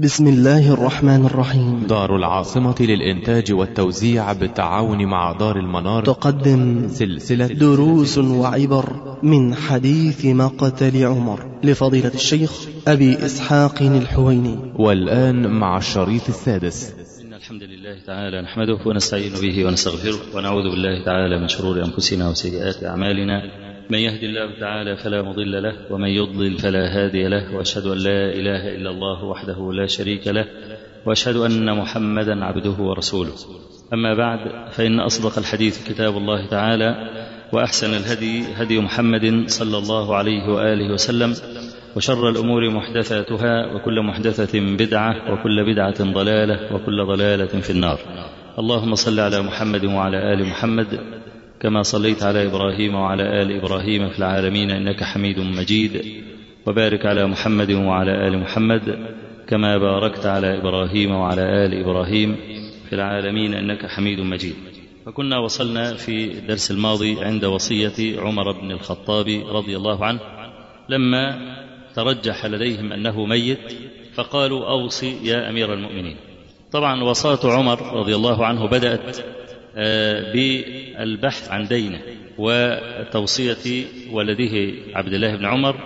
بسم الله الرحمن الرحيم. دار العاصمة للإنتاج والتوزيع بالتعاون مع دار المنار تقدم سلسلة دروس وعبر من حديث مقتل عمر لفضيلة الشيخ أبي إسحاق الحويني. والآن مع الشريط السادس. إن الحمد لله تعالى نحمده ونستعين به ونستغفره ونعوذ بالله تعالى من شرور أنفسنا وسيئات أعمالنا. من يهد الله تعالى فلا مضل له ومن يضلل فلا هادي له وأشهد أن لا إله إلا الله وحده لا شريك له وأشهد أن محمدا عبده ورسوله. أما بعد فإن أصدق الحديث كتاب الله تعالى وأحسن الهدي هدي محمد صلى الله عليه وآله وسلم وشر الأمور محدثاتها وكل محدثة بدعة وكل بدعة ضلالة وكل ضلالة في النار. اللهم صل على محمد وعلى آل محمد كما صليت على إبراهيم وعلى آل إبراهيم في العالمين إنك حميد مجيد وبارك على محمد وعلى آل محمد كما باركت على إبراهيم وعلى آل إبراهيم في العالمين إنك حميد مجيد. فكنا وصلنا في الدرس الماضي عند وصية عمر بن الخطاب رضي الله عنه لما ترجح لديهم أنه ميت فقالوا أوصي يا أمير المؤمنين. طبعا وصاة عمر رضي الله عنه بدأت بالبحث عن دينه وتوصية ولده عبد الله بن عمر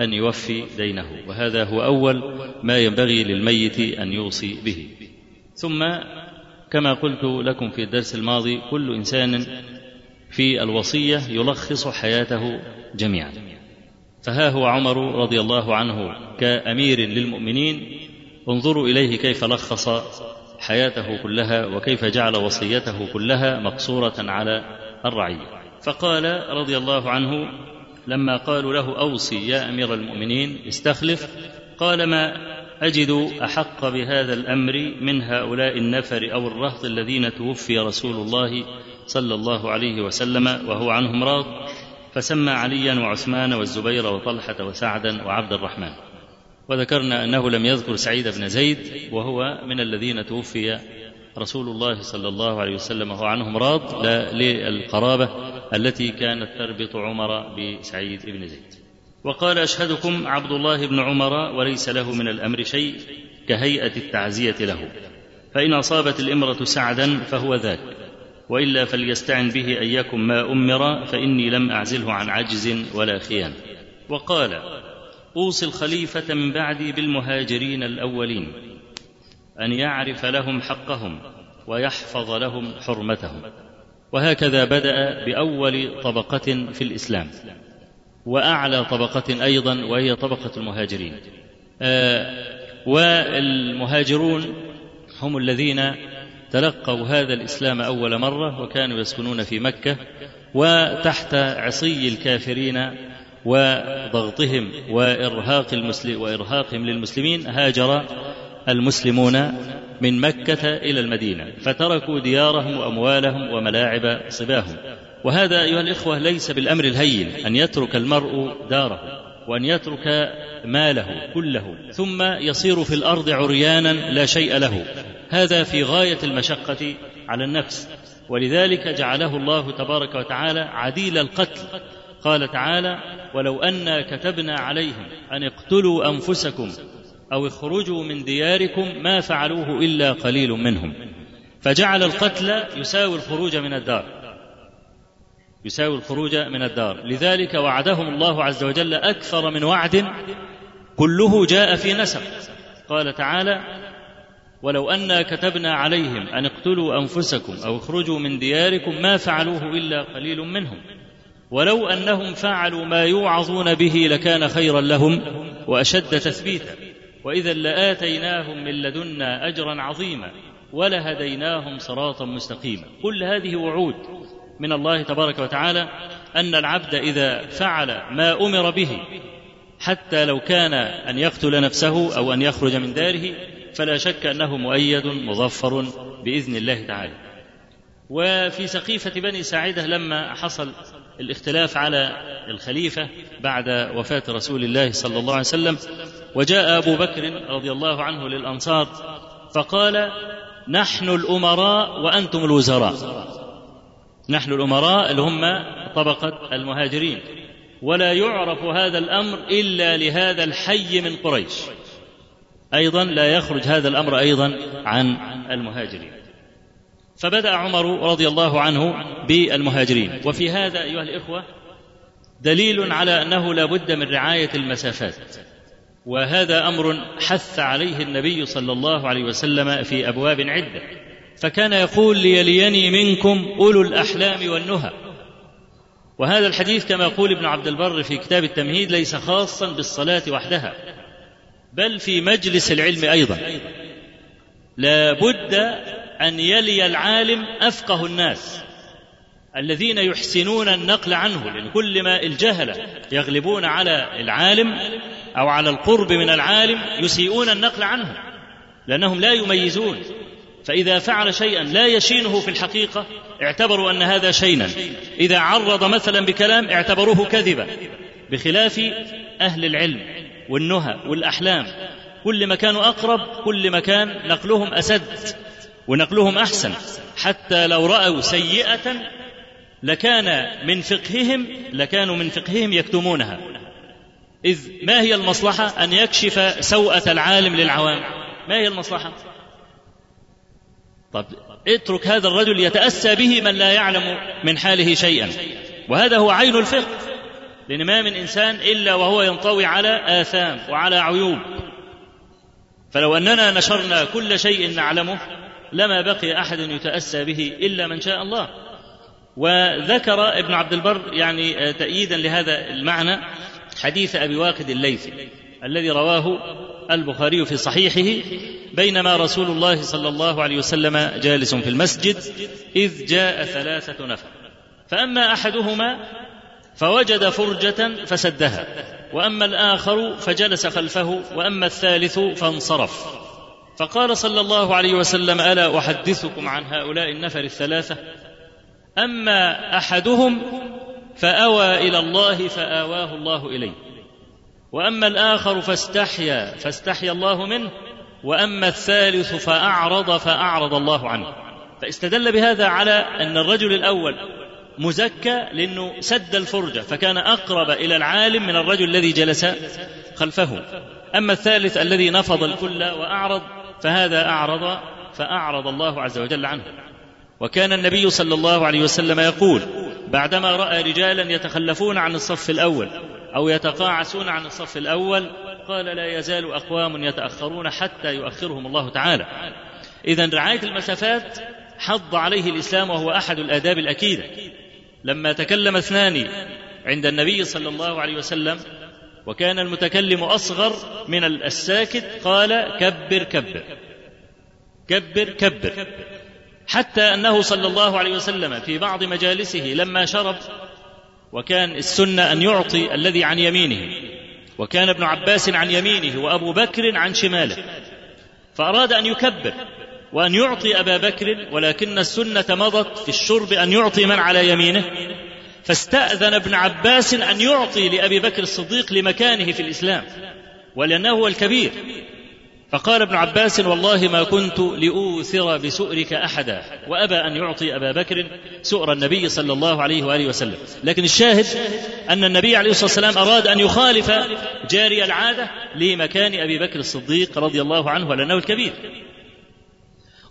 أن يوفي دينه. وهذا هو أول ما ينبغي للميت أن يوصي به. ثم كما قلت لكم في الدرس الماضي كل إنسان في الوصية يلخص حياته جميعا. فها هو عمر رضي الله عنه كأمير للمؤمنين. انظروا إليه كيف لخص حياته كلها وكيف جعل وصيته كلها مقصورة على الرعية فقال رضي الله عنه لما قالوا له أوصي يا أمير المؤمنين استخلف قال ما أجد أحق بهذا الأمر من هؤلاء النفر أو الرهط الذين توفي رسول الله صلى الله عليه وسلم وهو عنهم راض فسمى عليا وعثمان والزبير وطلحة وسعدا وعبد الرحمن. وذكرنا أنه لم يذكر سعيد بن زيد وهو من الذين توفي رسول الله صلى الله عليه وسلم وهو عنهم راض لا للقرابة التي كانت تربط عمر بسعيد بن زيد. وقال أشهدكم عبد الله بن عمر وليس له من الأمر شيء كهيئة التعزية له. فإن أصابت الإمرة سعدا فهو ذاك وإلا فليستعن به يكن ما أمر فإني لم أعزله عن عجز ولا خيان وقال اوصي الخليفة من بعدي بالمهاجرين الأولين أن يعرف لهم حقهم ويحفظ لهم حرمتهم. وهكذا بدأ بأول طبقة في الإسلام وأعلى طبقة أيضا وهي طبقة المهاجرين. آه والمهاجرون هم الذين تلقوا هذا الإسلام أول مرة وكانوا يسكنون في مكة وتحت عصي الكافرين وضغطهم وإرهاق المسلم وإرهاقهم للمسلمين هاجر المسلمون من مكة إلى المدينة فتركوا ديارهم وأموالهم وملاعب صباهم. وهذا أيها الإخوة ليس بالأمر الهين أن يترك المرء داره وأن يترك ماله كله ثم يصير في الأرض عريانا لا شيء له. هذا في غاية المشقة على النفس. ولذلك جعله الله تبارك وتعالى عديل القتل قال تعالى ولو أنا كتبنا عليهم أن اقتلوا أنفسكم أو اخرجوا من دياركم ما فعلوه إلا قليل منهم. فجعل القتل يساوي الخروج من الدار. يساوي الخروج من الدار. لذلك وعدهم الله عز وجل أكثر من وعد كله جاء في نسق قال تعالى ولو أنا كتبنا عليهم أن اقتلوا أنفسكم أو اخرجوا من دياركم ما فعلوه إلا قليل منهم. ولو أنهم فعلوا ما يوعظون به لكان خيرا لهم وأشد تثبيتا. وإذا لآتيناهم من لدنا أجرا عظيما ولهديناهم صراطا مستقيما. كل هذه وعود من الله تبارك وتعالى أن العبد إذا فعل ما أمر به حتى لو كان أن يقتل نفسه أو أن يخرج من داره فلا شك أنه مؤيد مظفر بإذن الله تعالى. وفي سقيفة بني ساعدة لما حصل الاختلاف على الخليفة بعد وفاة رسول الله صلى الله عليه وسلم. وجاء أبو بكر رضي الله عنه للأنصار فقال نحن الأمراء وأنتم الوزراء. نحن الأمراء اللي هم طبقة المهاجرين. ولا يعرف هذا الأمر إلا لهذا الحي من قريش. أيضا لا يخرج هذا الأمر أيضا عن المهاجرين. فبدأ عمر رضي الله عنه بالمهاجرين. وفي هذا أيها الإخوة دليل على أنه لا بد من رعاية المسافات. وهذا أمر حث عليه النبي صلى الله عليه وسلم في أبواب عدة. فكان يقول ليليني منكم أولو الأحلام والنهى. وهذا الحديث كما يقول ابن عبد البر في كتاب التمهيد ليس خاصا بالصلاة وحدها بل في مجلس العلم أيضا. لا بد أن يلي العالم أفقه الناس الذين يحسنون النقل عنه لأن كل ما الجهلة يغلبون على العالم أو على القرب من العالم يسيئون النقل عنه لأنهم لا يميزون. فإذا فعل شيئا لا يشينه في الحقيقة اعتبروا أن هذا شينا. إذا عرض مثلا بكلام اعتبروه كذبا. بخلاف أهل العلم والنهى والأحلام كل ما كانوا أقرب كل ما كان نقلهم أسد. ونقلهم أحسن. حتى لو رأوا سيئة لكان من فقههم لكانوا من فقههم يكتمونها. إذ ما هي المصلحة؟ أن يكشف سوءة العالم للعوام. ما هي المصلحة؟ طب اترك هذا الرجل يتأسى به من لا يعلم من حاله شيئا. وهذا هو عين الفقه. لأن ما من إنسان إلا وهو ينطوي على آثام وعلى عيوب. فلو أننا نشرنا كل شيء نعلمه لما بقي أحد يتأسى به إلا من شاء الله. وذكر ابن عبد البر يعني تأييدا لهذا المعنى حديث أبي واقد الليثي الذي رواه البخاري في صحيحه بينما رسول الله صلى الله عليه وسلم جالس في المسجد إذ جاء ثلاثة نفر. فأما أحدهما فوجد فرجة فسدها وأما الآخر فجلس خلفه وأما الثالث فانصرف. فقال صلى الله عليه وسلم ألا أحدثكم عن هؤلاء النفر الثلاثة؟ أما أحدهم فأوى إلى الله فآواه الله إليه. وأما الآخر فاستحيا فاستحيا الله منه. وأما الثالث فأعرض فأعرض الله عنه. فاستدل بهذا على أن الرجل الأول مزكى لأنه سد الفرجة فكان أقرب إلى العالم من الرجل الذي جلس خلفه. أما الثالث الذي نفض الكل وأعرض فهذا أعرض فأعرض الله عز وجل عنه. وكان النبي صلى الله عليه وسلم يقول بعدما رأى رجالا يتخلفون عن الصف الأول أو يتقاعسون عن الصف الأول قال لا يزال أقوام يتأخرون حتى يؤخرهم الله تعالى. إذا رعاية المسافات حض عليه الإسلام وهو أحد الآداب الأكيدة. لما تكلم اثنان عند النبي صلى الله عليه وسلم وكان المتكلم أصغر من الساكت قال كبر كبر. كبر كبر. حتى أنه صلى الله عليه وسلم في بعض مجالسه لما شرب وكان السنة أن يعطي الذي عن يمينه وكان ابن عباس عن يمينه وأبو بكر عن شماله. فأراد أن يكبر وأن يعطي أبا بكر ولكن السنة مضت في الشرب أن يعطي من على يمينه. فاستأذن ابن عباس أن يعطي لأبي بكر الصديق لمكانه في الإسلام ولأنه هو الكبير. فقال ابن عباس والله ما كنت لأوثر بسؤرك أحدا وأبى أن يعطي أبا بكر سؤر النبي صلى الله عليه وآله وسلم. لكن الشاهد أن النبي عليه الصلاة والسلام أراد أن يخالف جاري العادة لمكان أبي بكر الصديق رضي الله عنه لأنه الكبير.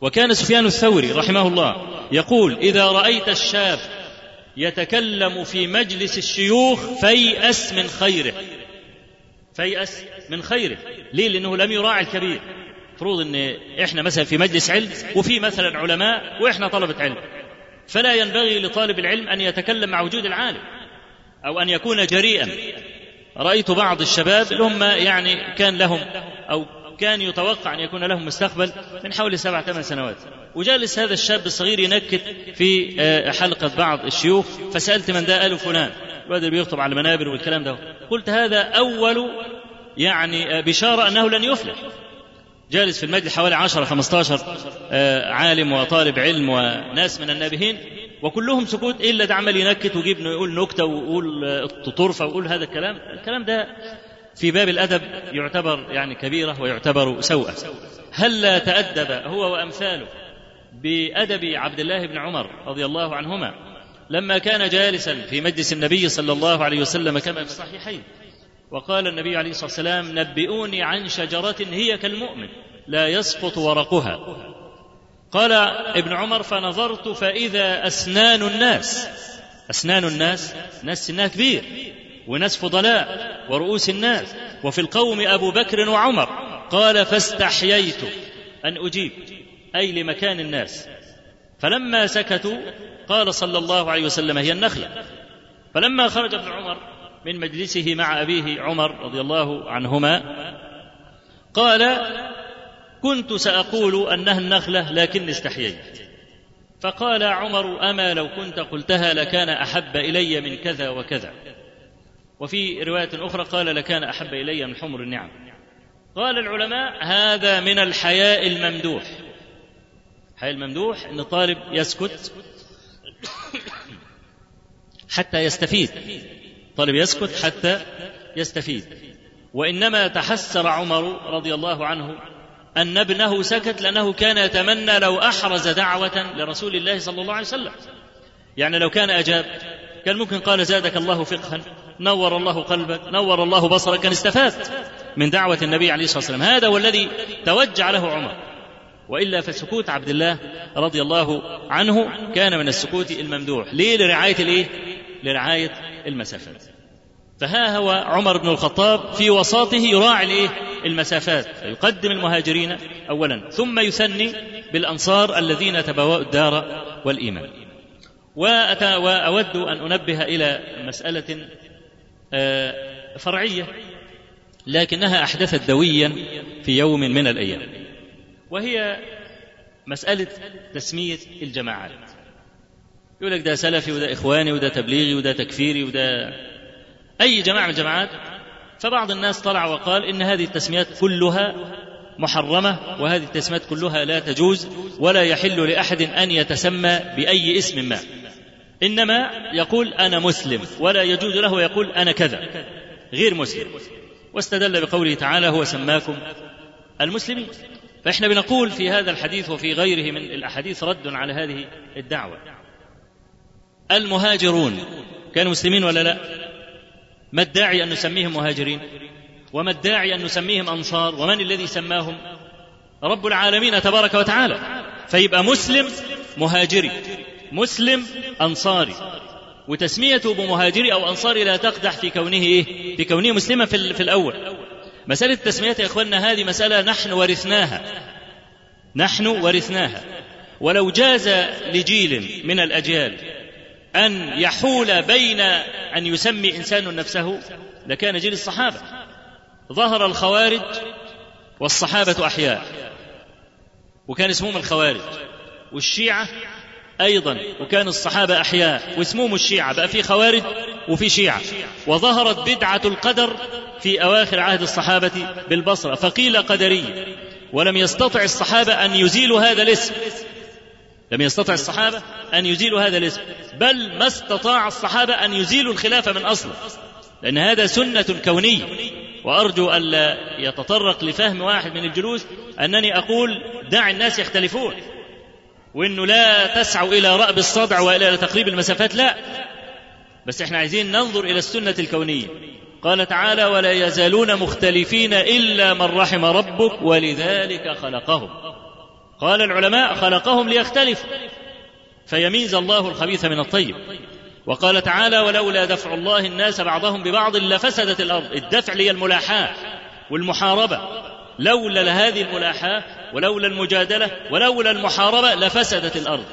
وكان سفيان الثوري رحمه الله يقول إذا رأيت الشاب يتكلم في مجلس الشيوخ فيأس من خيره. فيأس من خيره. ليه؟ لأنه لم يراعي الكبير. المفروض إن إحنا مثلا في مجلس علم وفي مثلا علماء وإحنا طلبة علم. فلا ينبغي لطالب العلم أن يتكلم مع وجود العالم أو أن يكون جريئا. رأيت بعض الشباب اللي هم يعني كان لهم أو كان يتوقع أن يكون لهم مستقبل من حوالي سبع ثمان سنوات. وجالس هذا الشاب الصغير ينكت في حلقة بعض الشيوخ فسألت من ده قالوا فلان؟ الواد اللي بيخطب على المنابر والكلام ده. قلت هذا أول يعني بشارة أنه لن يفلح. جالس في المجلس حوالي 10 15 عالم وطالب علم وناس من النابهين وكلهم سكوت إلا ده عمال ينكت ويجيب يقول نكتة ويقول طرفه ويقول هذا الكلام. الكلام ده في باب الأدب يعتبر يعني كبيرة ويعتبر سوءه هل لا تأدب هو وأمثاله بأدب عبد الله بن عمر رضي الله عنهما لما كان جالسا في مجلس النبي صلى الله عليه وسلم كما في الصحيحين؟ وقال النبي عليه الصلاة والسلام نبئوني عن شجرة هي كالمؤمن لا يسقط ورقها. قال ابن عمر فنظرت فإذا أسنان الناس. أسنان الناس ناس سنها كبير. وناس فضلاء ورؤوس الناس وفي القوم أبو بكر وعمر. قال فاستحييت أن أجيب أي لمكان الناس. فلما سكتوا قال صلى الله عليه وسلم هي النخلة. فلما خرج ابن عمر من مجلسه مع أبيه عمر رضي الله عنهما قال كنت سأقول أنها النخلة لكني استحييت. فقال عمر أما لو كنت قلتها لكان أحب إلي من كذا وكذا. وفي رواية أخرى قال لكان أحب إلي من حمر النعم. قال العلماء هذا من الحياء الممدوح. الحياء الممدوح أن الطالب يسكت حتى يستفيد. طالب يسكت حتى يستفيد. وإنما تحسر عمر رضي الله عنه أن ابنه سكت لأنه كان يتمنى لو أحرز دعوة لرسول الله صلى الله عليه وسلم. يعني لو كان أجاب كان ممكن قال زادك الله فقها. نور الله قلبك نور الله بصرك كان استفاد من دعوة النبي عليه الصلاة والسلام. هذا هو الذي توجع له عمر. وإلا فسكوت عبد الله رضي الله عنه كان من السكوت الممدوح. ليه؟ لرعاية الإيه؟ لرعاية المسافات. فها هو عمر بن الخطاب في وساطه يراعي الإيه؟ المسافات. فيقدم المهاجرين اولا ثم يثني بالأنصار الذين تبوأوا الدار والإيمان. وأود أن أنبه إلى مسألة آه، فرعية لكنها أحدثت دويا في يوم من الأيام. وهي مسألة تسمية الجماعات. يقول لك ده سلفي وده إخواني وده تبليغي وده تكفيري وده أي جماعة من الجماعات فبعض الناس طلع وقال إن هذه التسميات كلها محرمة وهذه التسميات كلها لا تجوز ولا يحل لأحد أن يتسمى بأي اسم ما إنما يقول أنا مسلم ولا يجوز له يقول أنا كذا غير مسلم. واستدل بقوله تعالى هو سماكم المسلمين. فإحنا بنقول في هذا الحديث وفي غيره من الأحاديث رد على هذه الدعوة. المهاجرون كانوا مسلمين ولا لا؟ ما الداعي أن نسميهم مهاجرين؟ وما الداعي أن نسميهم أنصار؟ ومن الذي سماهم؟ رب العالمين تبارك وتعالى. فيبقى مسلم مهاجري. مسلم أنصاري. وتسميته بمهاجري أو أنصاري لا تقدح في كونه إيه؟ في كونه مسلما في, في الأول. مسألة التسميات يا إخواننا هذه مسألة نحن ورثناها. نحن ورثناها. ولو جاز لجيل من الأجيال أن يحول بين أن يسمي إنسان نفسه لكان جيل الصحابة. ظهر الخوارج والصحابة أحياء. وكان اسمهم الخوارج. والشيعة أيضا وكان الصحابة أحياء واسمهم الشيعة بقى في خوارج وفي شيعة. وظهرت بدعة القدر في أواخر عهد الصحابة بالبصرة فقيل قدري. ولم يستطع الصحابة أن يزيلوا هذا الاسم. لم يستطع الصحابة أن يزيلوا هذا الاسم. بل ما استطاع الصحابة أن يزيلوا الخلافة من أصله. لأن هذا سنة كونية. وأرجو ألا يتطرق لفهم واحد من الجلوس أنني أقول دع الناس يختلفون. وأنه لا تسعوا إلى رأب الصدع وإلى تقريب المسافات لا. بس إحنا عايزين ننظر إلى السنة الكونية. قال تعالى ولا يزالون مختلفين إلا من رحم ربك ولذلك خلقهم. قال العلماء خلقهم ليختلفوا فيميز الله الخبيث من الطيب. وقال تعالى ولولا دفع الله الناس بعضهم ببعض لفسدت الأرض. الدفع هي الملاحاة والمحاربة. لولا هذه الملاحاة ولولا المجادلة ولولا المحاربة لفسدت الأرض.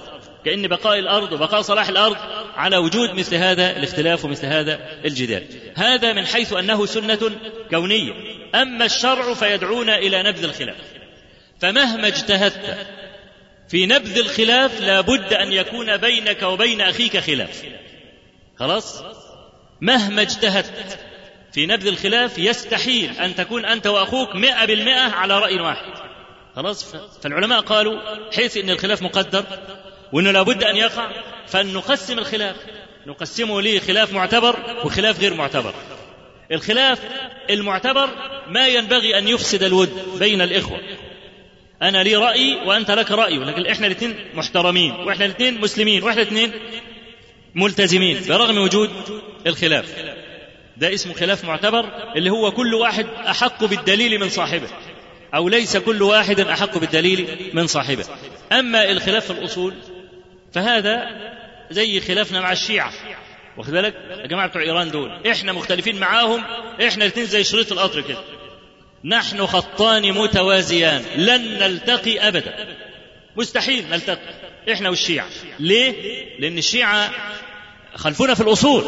كأن بقاء الأرض وبقاء صلاح الأرض على وجود مثل هذا الاختلاف ومثل هذا الجدال. هذا من حيث أنه سنة كونية. أما الشرع فيدعونا إلى نبذ الخلاف. فمهما اجتهدت في نبذ الخلاف لا بد أن يكون بينك وبين أخيك خلاف. خلاص؟ مهما اجتهدت في نبذ الخلاف يستحيل أن تكون أنت وأخوك مئة بالمئة على رأي واحد. خلاص؟ فالعلماء قالوا حيث أن الخلاف مقدر وأنه لابد أن يقع فنقسم الخلاف. نقسمه ليه خلاف معتبر وخلاف غير معتبر. الخلاف المعتبر ما ينبغي أن يفسد الود بين الإخوة. أنا لي رأي وأنت لك رأي لكن إحنا الاثنين محترمين وإحنا الاثنين مسلمين وإحنا الاثنين ملتزمين برغم وجود الخلاف. ده اسمه خلاف معتبر اللي هو كل واحد أحق بالدليل من صاحبه. أو ليس كل واحد أحق بالدليل من صاحبه. أما الخلاف في الأصول فهذا زي خلافنا مع الشيعة. واخد بالك؟ يا جماعة بتوع إيران دول إحنا مختلفين معاهم إحنا الاثنين زي شريط القطر كده. نحن خطان متوازيان لن نلتقي أبدا. مستحيل نلتقي إحنا والشيعة. ليه؟ لأن الشيعة خلفونا في الأصول.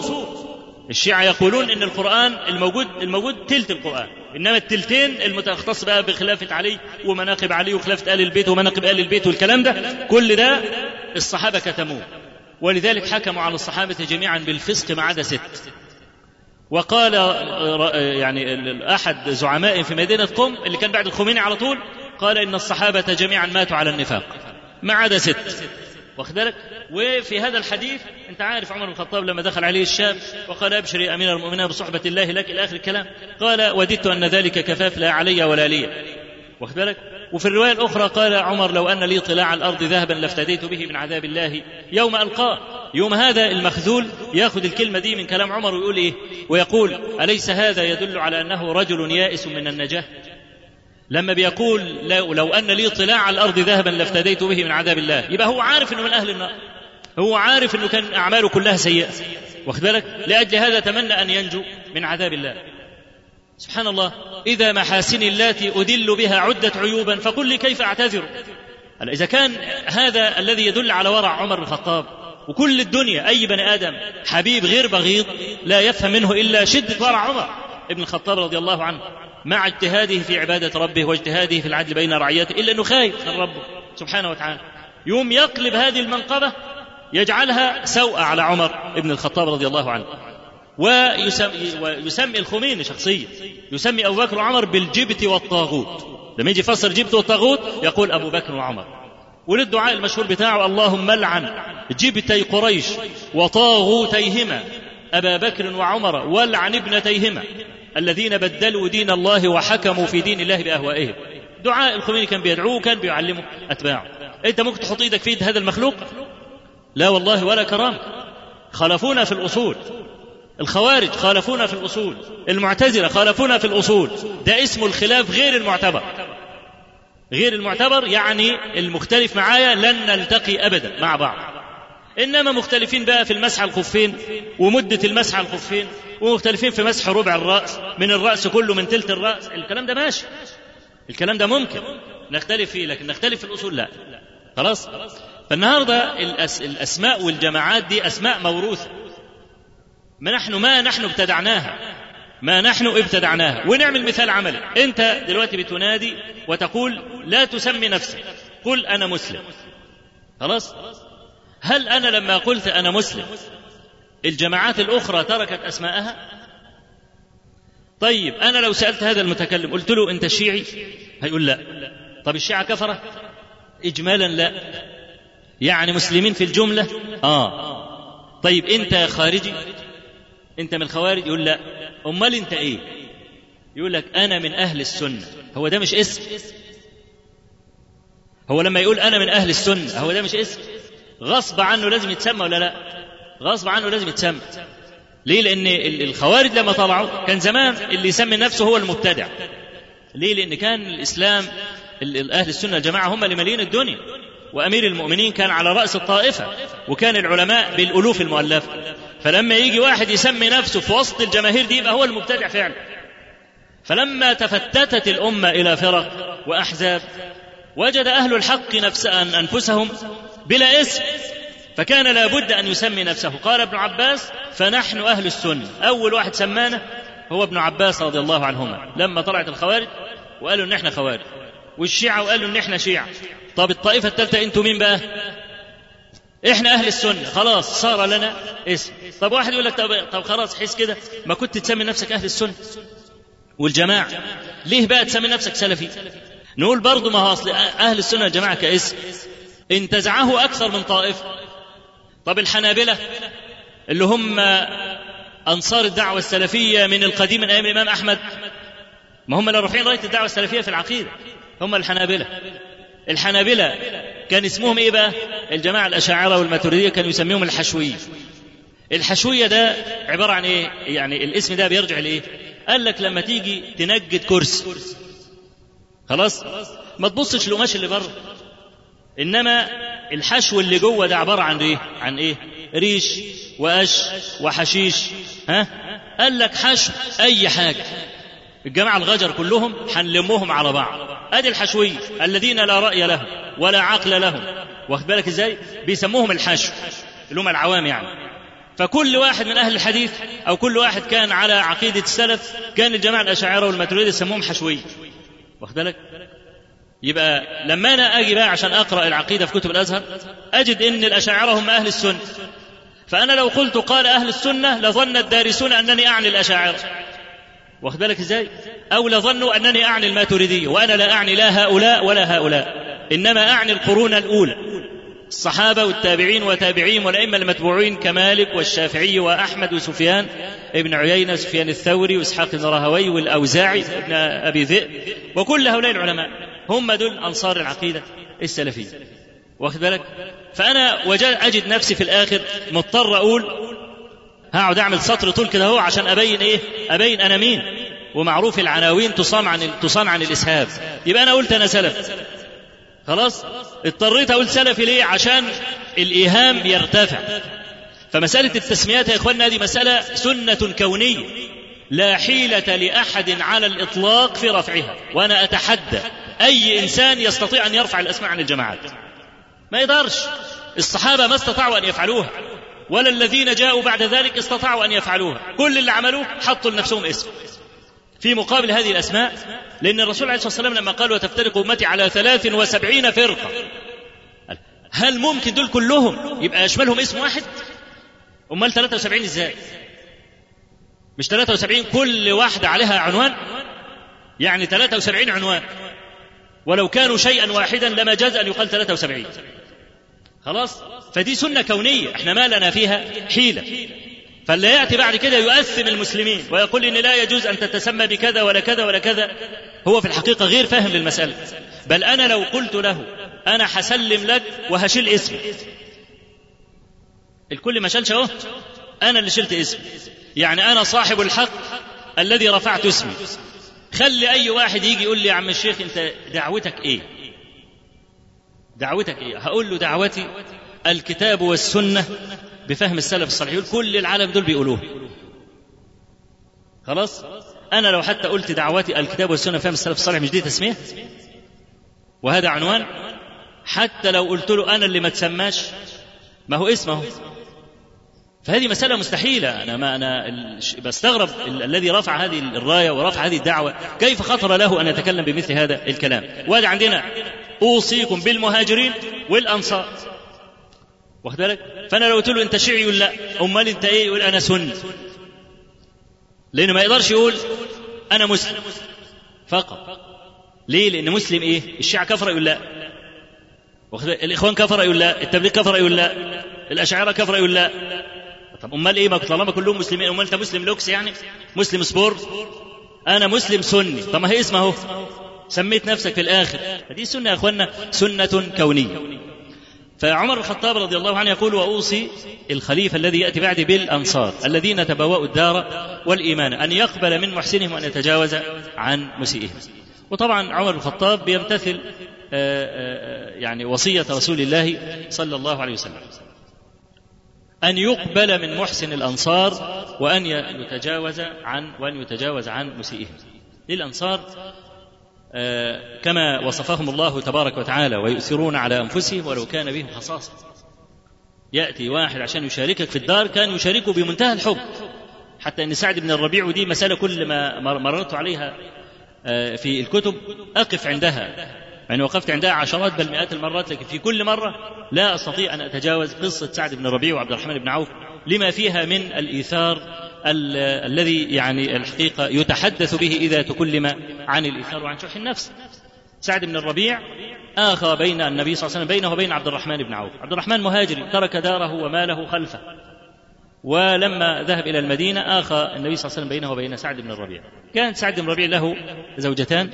الشيعة يقولون إن القرآن الموجود الموجود تلت القرآن إنما التلتين المتختص بقى بخلافة علي ومناقب علي وخلافة آل البيت ومناقب آل البيت والكلام ده. كل ده الصحابة كتموه. ولذلك حكموا على الصحابة جميعا بالفسق ما عدا ست. وقال يعني أحد زعماء في مدينة قم اللي كان بعد الخميني على طول قال إن الصحابة جميعا ماتوا على النفاق. ما عدا ست. واخد بالك؟ وفي هذا الحديث أنت عارف عمر بن الخطاب لما دخل عليه الشاب وقال ابشر يا أمير المؤمنين بصحبة الله لك إلى آخر الكلام. قال وددت أن ذلك كفاف لا علي ولا لي. واخد بالك؟ وفي الرواية الأخرى قال عمر لو أن لي طلاع الأرض ذهبا لافتديت به من عذاب الله يوم ألقاه. يوم هذا المخذول يأخذ الكلمة دي من كلام عمر ويقول إيه؟ ويقول أليس هذا يدل على أنه رجل يائس من النجاة؟ لما بيقول لو, لو أن لي طلاع على الأرض ذهبا لافتديت به من عذاب الله. يبقى هو عارف أنه من أهل النار. هو عارف أنه كان أعماله كلها سيئة. واخد بالك؟ لأجل هذا تمنى أن ينجو من عذاب الله. سبحان الله. إذا محاسني اللاتي أدل بها عدت عيوبا فقل لي كيف أعتذر؟ إذا كان هذا الذي يدل على ورع عمر الخطاب وكل الدنيا أي بني آدم حبيب غير بغيض لا يفهم منه إلا شدة ورع عمر ابن الخطاب رضي الله عنه. مع اجتهاده في عبادة ربه واجتهاده في العدل بين رعيته إلا أنه خايف من ربه سبحانه وتعالى. يوم يقلب هذه المنقبة يجعلها سوء على عمر بن الخطاب رضي الله عنه. ويسمي, ويسمي الخميني شخصيا يسمي أبو بكر وعمر بالجبت والطاغوت. لما يجي يفسر جبت والطاغوت يقول أبو بكر وعمر. وللدعاء المشهور بتاعه اللهم لعن جبتي قريش وطاغوتيهما أبا بكر وعمر والعن ابنتيهما. الذين بدلوا دين الله وحكموا في دين الله بأهوائهم. دعاء الخميني كان بيدعوه كان بيعلمه أتباعه. أنت ممكن تحط إيدك في هذا المخلوق؟ لا والله ولا كرامة خالفونا في الأصول. الخوارج خالفونا في الأصول. المعتزلة خالفونا في الأصول. ده اسمه الخلاف غير المعتبر. غير المعتبر يعني المختلف معايا لن نلتقي أبدا مع بعض. إنما مختلفين بقى في المسح على الخفين ومدة المسح على الخفين ومختلفين في مسح ربع الرأس من الرأس كله من تلت الرأس. الكلام ده ماشي. الكلام ده ممكن. نختلف فيه لكن نختلف في الأصول لا. خلاص؟ فالنهاردة الأس... الأسماء والجماعات دي أسماء موروثة. ما نحن ما نحن ابتدعناها. ما نحن ابتدعناها. ونعمل مثال عملي. أنت دلوقتي بتنادي وتقول لا تسمي نفسك. قل أنا مسلم. خلاص؟ هل أنا لما قلت أنا مسلم الجماعات الأخرى تركت أسماءها؟ طيب أنا لو سألت هذا المتكلم قلت له أنت شيعي؟ هيقول لا. طب الشيعة كفرة؟ اجمالا لا. يعني مسلمين في الجملة؟ آه. طيب أنت خارجي؟ أنت من الخوارج؟ يقول لا. أمال أنت إيه؟ يقول لك أنا من أهل السنة. هو ده مش اسم؟ هو لما يقول أنا من أهل السنة هو ده مش اسم؟ غصب عنه لازم يتسمى ولا لا؟ غصب عنه لازم يتسمى. ليه؟ لأن الخوارج لما طلعوا كان زمان اللي يسمي نفسه هو المبتدع. ليه؟ لأن كان الإسلام أهل السنة الجماعه هم اللي مالين الدنيا. وأمير المؤمنين كان على رأس الطائفة وكان العلماء بالألوف المؤلفه فلما يجي واحد يسمي نفسه في وسط الجماهير دي يبقى هو المبتدع فعلا. فلما تفتتت الأمة إلى فرق وأحزاب وجد أهل الحق نفس أنفسهم بلا اسم فكان لابد أن يسمي نفسه. قال ابن عباس فنحن أهل السنة. أول واحد سمانا هو ابن عباس رضي الله عنهما. لما طلعت الخوارج وقالوا إن إحنا خوارج. والشيعة وقالوا إن إحنا شيعة. طب الطائفة الثالثة أنتوا مين بقى؟ إحنا أهل السنة. خلاص صار لنا اسم طب واحد يقول لك طب, طب خلاص حس كده ما كنت تسمي نفسك أهل السنة؟ والجماعة ليه بقى تسمي نفسك سلفي؟ نقول برضه ما هو أصل أهل السنة والجماعه كاسم انتزعه أكثر من طائفه طب الحنابلة اللي هم أنصار الدعوة السلفية من القديم من أيام الإمام أحمد ما هم اللي رافعين رايه الدعوة السلفية في العقيدة هم الحنابلة. الحنابلة كان اسمهم إيه بقى؟ الجماعة الأشاعرة والماتريدية كانوا يسميهم الحشويين الحشوية ده عبارة عن إيه؟ يعني الاسم ده بيرجع لإيه؟ قال لك لما تيجي تنجد كرسي. خلاص؟ ما تبصش القماش اللي بره. إنما الحشو اللي جوه ده عبارة عن إيه؟ عن إيه؟ ريش وقش وحشيش. ها؟ قال لك حشو أي حاجة. الجماعة الغجر كلهم هنلمهم على بعض. أدي الحشوية. الذين لا رأي لهم ولا عقل لهم. واخد بالك إزاي؟ بيسموهم الحشو. اللي هم العوام يعني. فكل واحد من أهل الحديث أو كل واحد كان على عقيدة السلف كان الجماعة الأشاعرة والماتريدي يسموهم حشوية. واخد بالك؟ يبقى لما أنا آجي بقى عشان أقرأ العقيدة في كتب الأزهر أجد إن الأشاعرة هم أهل السنة. فأنا لو قلت قال أهل السنة لظن الدارسون أنني أعني الأشاعرة. واخد بالك إزاي؟ أو لظنوا أنني أعني الماتريدية وأنا لا أعني لا هؤلاء ولا هؤلاء. إنما أعني القرون الأولى. الصحابة والتابعين وتابعيهم والأئمة المتبوعين كمالك والشافعي وأحمد وسفيان ابن عيينة سفيان الثوري وإسحاق بن راهوي والأوزاعي ابن أبي ذئب وكل هؤلاء العلماء هم دول أنصار العقيدة السلفية. واخد بالك؟ فأنا وجد أجد نفسي في الآخر مضطر أقول هقعد أعمل سطر طول كده أهو عشان أبين إيه؟ أبين أنا مين. ومعروف العناوين تصام عن تصان عن الإسهاب. يبقى أنا قلت أنا سلف. خلاص؟ اضطريت أقول سلفي ليه؟ عشان الإيهام يرتفع. فمسألة التسميات يا إخواننا هذه مسألة سنة كونية. لا حيلة لأحد على الإطلاق في رفعها. وأنا أتحدى أي إنسان يستطيع أن يرفع الأسماء عن الجماعات. ما يقدرش الصحابة ما استطاعوا أن يفعلوها. ولا الذين جاءوا بعد ذلك استطاعوا أن يفعلوها. كل اللي عملوه حطوا لنفسهم اسم. في مقابل هذه الأسماء لأن الرسول عليه الصلاة والسلام لما قال وتفترق أمتي على ثلاث وسبعين فرقة. هل ممكن دول كلهم يبقى يشملهم اسم واحد؟ أمال 73 إزاي؟ مش 73 كل واحدة عليها عنوان؟ يعني 73 عنوان. ولو كانوا شيئا واحدا لما جاز أن يقال 73 خلاص؟ فدي سنة كونية إحنا ما لنا فيها حيلة. فاللي يأتي بعد كده يؤثم المسلمين ويقول إن لا يجوز أن تتسمى بكذا ولا كذا ولا كذا. هو في الحقيقة غير فاهم للمسألة. بل أنا لو قلت له أنا هسلم لك وهشيل اسمي. الكل ما شالش أهو. أنا اللي شلت اسمي. يعني أنا صاحب الحق الذي رفعت اسمي. خلي أي واحد يجي يقول لي يا عم الشيخ أنت دعوتك إيه؟ دعوتك إيه؟ هقول له دعوتي الكتاب والسنة بفهم السلف الصالح يقول كل العالم دول بيقولوه. خلاص؟ أنا لو حتى قلت دعوتي الكتاب والسنة بفهم السلف الصالح مش دي تسمية؟ وهذا عنوان؟ حتى لو قلت له أنا اللي ما تسماش ما هو اسمه. فهذه مسألة مستحيلة. أنا ما أنا بستغرب الذي رفع هذه الراية ورفع هذه الدعوة. كيف خطر له أن يتكلم بمثل هذا الكلام؟ وهذا عندنا. أوصيكم بالمهاجرين والأنصار. واخد بالك؟ فأنا لو قلت له أنت شيعي يقول لأ؟ أمال أنت إيه؟ يقول أنا سني. لأنه ما يقدرش يقول أنا مسلم. فقط. ليه؟ لأن مسلم إيه؟ الشيعة كفر يقول لأ. الإخوان كفر يقول لأ. التبليغ كفر يقول لأ. الأشاعرة كفر يقول لأ. طب أمال إيه؟ ما طالما كلهم مسلمين أمال أنت مسلم لوكس يعني؟ مسلم سبور؟ أنا مسلم سني. طب ما هي اسمه أهو. سميت نفسك في الآخر. هذه سنة يا اخوانا سنة كونية. فعمر الخطاب رضي الله عنه يقول وأوصي الخليفة الذي يأتي بعدي بالأنصار الذين تبوأوا الدار والإيمان أن يقبل من محسنهم وأن يتجاوز عن مسيئهم. وطبعا عمر الخطاب بيمتثل يعني وصية رسول الله صلى الله عليه وسلم. أن يقبل من محسن الأنصار وأن يتجاوز عن وأن يتجاوز عن مسيئهم. للأنصار آه كما وصفهم الله تبارك وتعالى ويؤثرون على أنفسهم ولو كان بهم خصاصة. يأتي واحد عشان يشاركك في الدار كان يشاركه بمنتهى الحب. حتى أن سعد بن الربيع ودي مسألة كل ما مررت عليها آه في الكتب. أقف عندها. يعني وقفت عندها عشرات بل مئات المرات لكن في كل مرة لا أستطيع أن أتجاوز قصة سعد بن الربيع وعبد الرحمن بن عوف لما فيها من الإيثار ال- الذي يعني الحقيقة يتحدث به إذا تكلم عن الإيثار وعن شح النفس. سعد بن الربيع آخى بين النبي صلى الله عليه وسلم بينه وبين عبد الرحمن بن عوف. عبد الرحمن مهاجر ترك داره وماله خلفه. ولما ذهب إلى المدينة آخى النبي صلى الله عليه وسلم بينه وبين سعد بن الربيع. كان سعد بن الربيع له زوجتان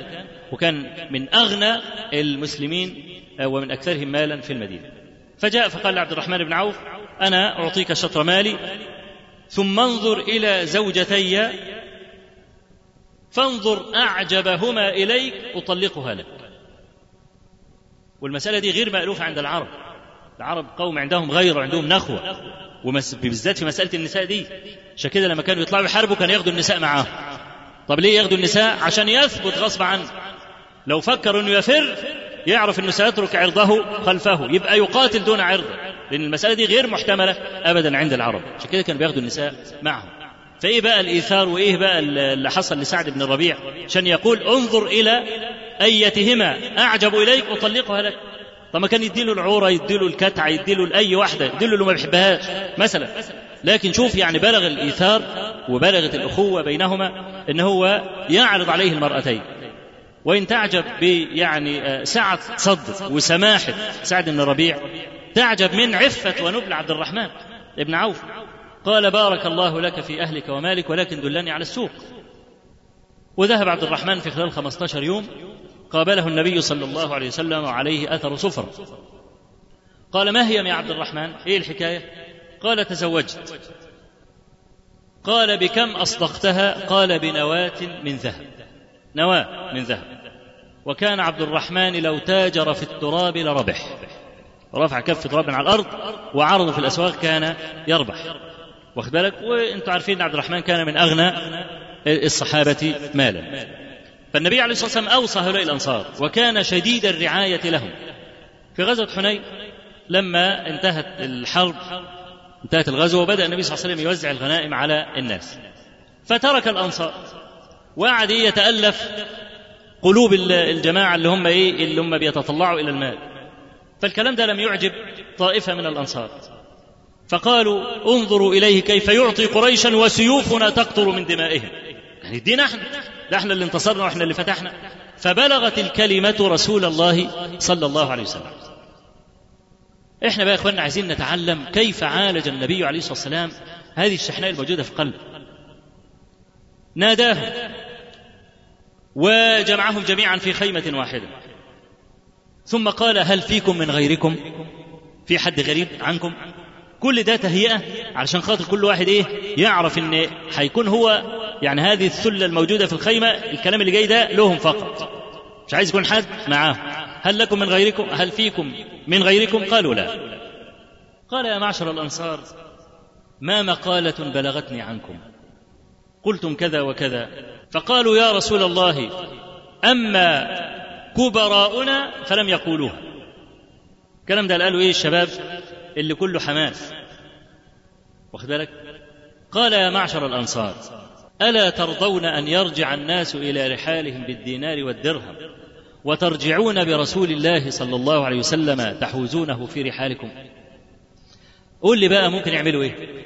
وكان من أغنى المسلمين ومن أكثرهم مالا في المدينة. فجاء فقال لعبد الرحمن بن عوف أنا أعطيك شطر مالي ثم انظر إلى زوجتي فانظر أعجبهما إليك أطلقها لك. والمسألة دي غير مألوفة عند العرب. العرب قوم عندهم غير وعندهم نخوة. وبالذات في مسألة النساء دي. عشان كده لما كانوا يطلعوا يحاربوا كانوا ياخدوا النساء معاهم. طب ليه ياخدوا النساء؟ عشان يثبت غصب عنه لو فكر إنه يفر يعرف إنه سيترك عرضه خلفه يبقى يقاتل دون عرضه. لأن المسألة دي غير محتملة ابدا عند العرب. عشان كده كانوا بياخدوا النساء معهم. فإيه بقى الإيثار وإيه بقى اللي حصل لسعد بن الربيع؟ عشان يقول انظر إلى أيتهما أعجب إليك أطلقها لك. طب ما كان يديله العورة يديله الكتعة يديله لأي واحدة يديله اللي ما بيحبهاش مثلا. لكن شوف يعني بلغ الإيثار وبلغت الأخوة بينهما إن هو يعرض عليه المرأتين. وإن تعجب يعني سعة صدر وسماحة سعد بن الربيع تعجب من عفة ونبل عبد الرحمن ابن عوف. قال بارك الله لك في أهلك ومالك ولكن دلني على السوق. وذهب عبد الرحمن في خلال 15 يوم قابله النبي صلى الله عليه وسلم وعليه أثر صفر. قال ما هي يا عبد الرحمن؟ إيه الحكاية؟ قال تزوجت. قال بكم أصدقتها؟ قال بنواة من ذهب. نواة من ذهب. وكان عبد الرحمن لو تاجر في التراب لربح. رفع كف تراب على الأرض وعرضه في الأسواق كان يربح. واخد بالك؟ وأنتم عارفين ان عبد الرحمن كان من أغنى الصحابة مالا. فالنبي عليه الصلاة والسلام أوصى هؤلاء الأنصار وكان شديد الرعاية لهم. في غزوة حنين لما انتهت الحرب انتهت الغزوه وبدأ النبي صلى الله عليه وسلم يوزع الغنائم على الناس. فترك الأنصار وقعد يتألف قلوب الجماعة اللي هم إيه اللي هم بيتطلعوا إلى المال. فالكلام ده لم يعجب طائفة من الأنصار. فقالوا انظروا إليه كيف يعطي قريشا وسيوفنا تقطر من دمائهم. يعني ادينا إحنا ده إحنا اللي انتصرنا وإحنا اللي فتحنا. فبلغت الكلمة رسول الله صلى الله عليه وسلم. إحنا بقى يا إخواننا عايزين نتعلم كيف عالج النبي عليه الصلاة والسلام هذه الشحناء الموجودة في قلبه ناداهم وجمعهم جميعا في خيمة واحدة. ثم قال هل فيكم من غيركم؟ في حد غريب عنكم؟ كل ده تهيئة علشان خاطر كل واحد إيه؟ يعرف إن هيكون هو يعني هذه الثله الموجودة في الخيمة الكلام اللي جاي ده لهم فقط. مش عايز يكون حد معاه هل لكم من غيركم؟ هل فيكم من غيركم؟ قالوا لا. قال يا معشر الأنصار ما مقالة بلغتني عنكم؟ قلتم كذا وكذا. فقالوا يا رسول الله أما كبراؤنا فلم يقولوها. الكلام ده قالوا إيه الشباب اللي كله حماس؟ واخد بالك؟ قال يا معشر الأنصار ألا ترضون أن يرجع الناس إلى رحالهم بالدينار والدرهم وترجعون برسول الله صلى الله عليه وسلم تحوزونه في رحالكم؟ قول لي بقى ممكن يعملوا إيه؟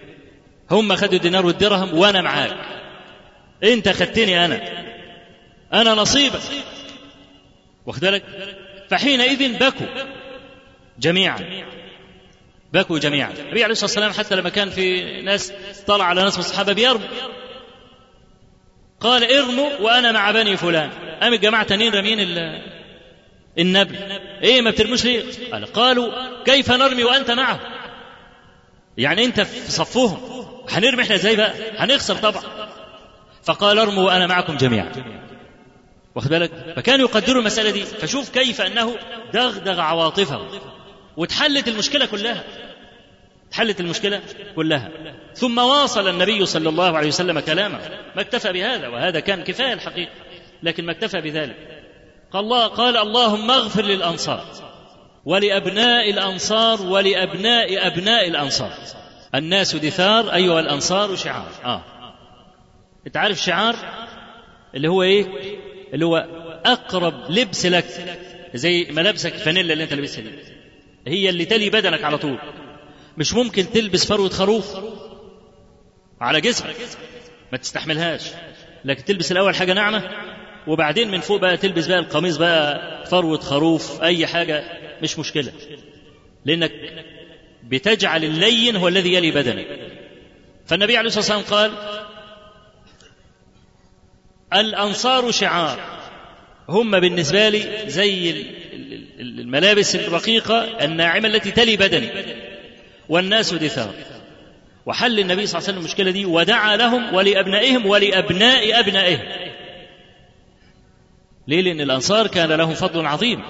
هم خدوا الدينار والدرهم وأنا معاك. أنت خدتني أنا. أنا نصيبك. واخد بالك؟ فحينئذ بكوا جميعا. بكوا جميعا. النبي عليه الصلاة والسلام حتى لما كان في ناس طلع على ناس من الصحابة بيرموا. قال ارموا وأنا مع بني فلان. قام الجماعة تانيين رامين النبل إيه ما بترموش ليه؟ قال قالوا كيف نرمي وأنت معه؟ يعني أنت في صفهم. هنرمي إحنا إزاي بقى؟ هنخسر طبعا. فقال ارموا وأنا معكم جميعا. واخد بالك؟ فكانوا يقدروا المسألة دي. فشوف كيف أنه دغدغ عواطفهم. واتحلت المشكلة كلها. حلت المشكلة كلها. ثم واصل النبي صلى الله عليه وسلم كلامه. ما اكتفى بهذا وهذا كان كفاية الحقيقة. لكن ما اكتفى بذلك. قال الله قال اللهم اغفر للأنصار ولأبناء الأنصار ولأبناء أبناء الأنصار. الناس دثار أيها الأنصار شعار. آه. أنت عارف شعار؟ اللي هو إيه؟ اللي هو أقرب لبس لك زي ملابسك الفانيلا اللي أنت لابسها دي. هي اللي تلي بدنك على طول. مش ممكن تلبس فروة خروف على جسمك. ما تستحملهاش. لكن تلبس الأول حاجة ناعمة وبعدين من فوق بقى تلبس بقى القميص بقى فروة خروف أي حاجة مش مشكلة. لأنك بتجعل اللين هو الذي يلي بدنك. فالنبي عليه الصلاة والسلام قال الأنصار شعار. هم بالنسبة لي زي الملابس الرقيقة الناعمة التي تلي بدني. والناس دثار. وحل النبي صلى الله عليه وسلم المشكلة دي ودعا لهم ولأبنائهم ولأبناء أبنائهم. ليه؟ لأن الأنصار كان لهم فضل عظيم.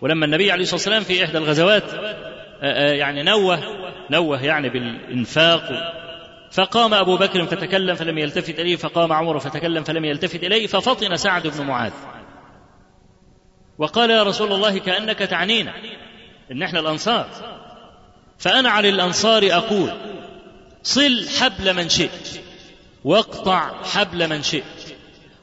ولما النبي عليه الصلاة والسلام في إحدى الغزوات يعني نوه نوه يعني بالإنفاق فقام أبو بكر فتكلم فلم يلتفت إليه فقام عمر فتكلم فلم يلتفت إليه ففطن سعد بن معاذ. وقال يا رسول الله كأنك تعنينا إن إحنا الأنصار. فأنا على الأنصار أقول صل حبل من شئت واقطع حبل من شئت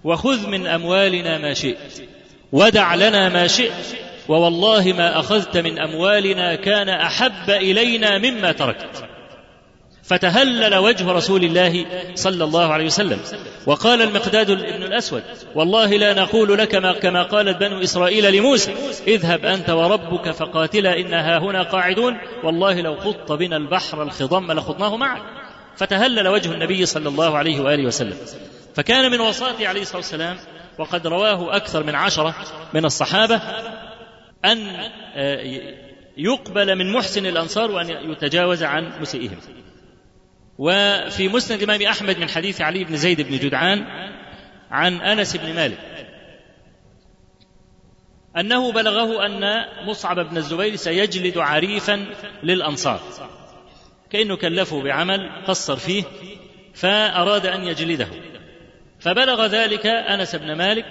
وخذ من أموالنا ما شئت ودع لنا ما شئت ووالله ما أخذت من أموالنا كان أحب إلينا مما تركت. فتهلل وجه رسول الله صلى الله عليه وسلم. وقال المقداد ابن الأسود والله لا نقول لك ما كما قالت بنو إسرائيل لموسى اذهب أنت وربك فقاتلا إنها هنا قاعدون والله لو خط بنا البحر الخضم لخضناه معك. فتهلل وجه النبي صلى الله عليه وآله وسلم. فكان من وصاته عليه الصلاة والسلام وقد رواه أكثر من عشرة من الصحابة أن يقبل من محسن الأنصار وأن يتجاوز عن مسيئهم. وفي مسند الإمام أحمد من حديث علي بن زيد بن جدعان عن أنس بن مالك أنه بلغه أن مصعب بن الزبير سيجلد عريفا للأنصار. كأنه كلفه بعمل قصر فيه فأراد أن يجلده. فبلغ ذلك أنس بن مالك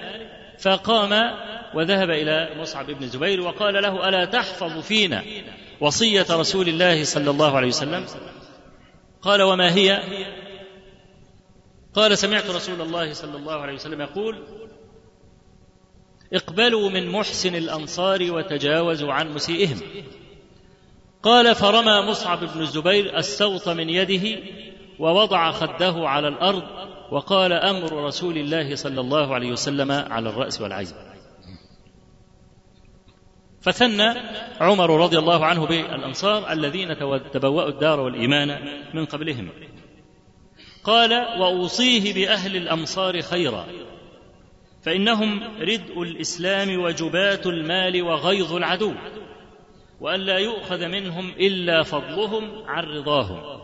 فقام وذهب إلى مصعب بن الزبير وقال له ألا تحفظ فينا وصية رسول الله صلى الله عليه وسلم؟ قال وما هي؟ قال سمعت رسول الله صلى الله عليه وسلم يقول اقبلوا من محسن الأنصار وتجاوزوا عن مسيئهم. قال فرمى مصعب بن الزبير السوط من يده ووضع خده على الأرض وقال أمر رسول الله صلى الله عليه وسلم على الرأس والعين. فثنى عمر رضي الله عنه بالأنصار الذين تبوأوا الدار والإيمان من قبلهم. قال وأوصيه بأهل الامصار خيرا فإنهم ردء الإسلام وجبات المال وغيظ العدو وأن لا يؤخذ منهم إلا فضلهم عن رضاهم.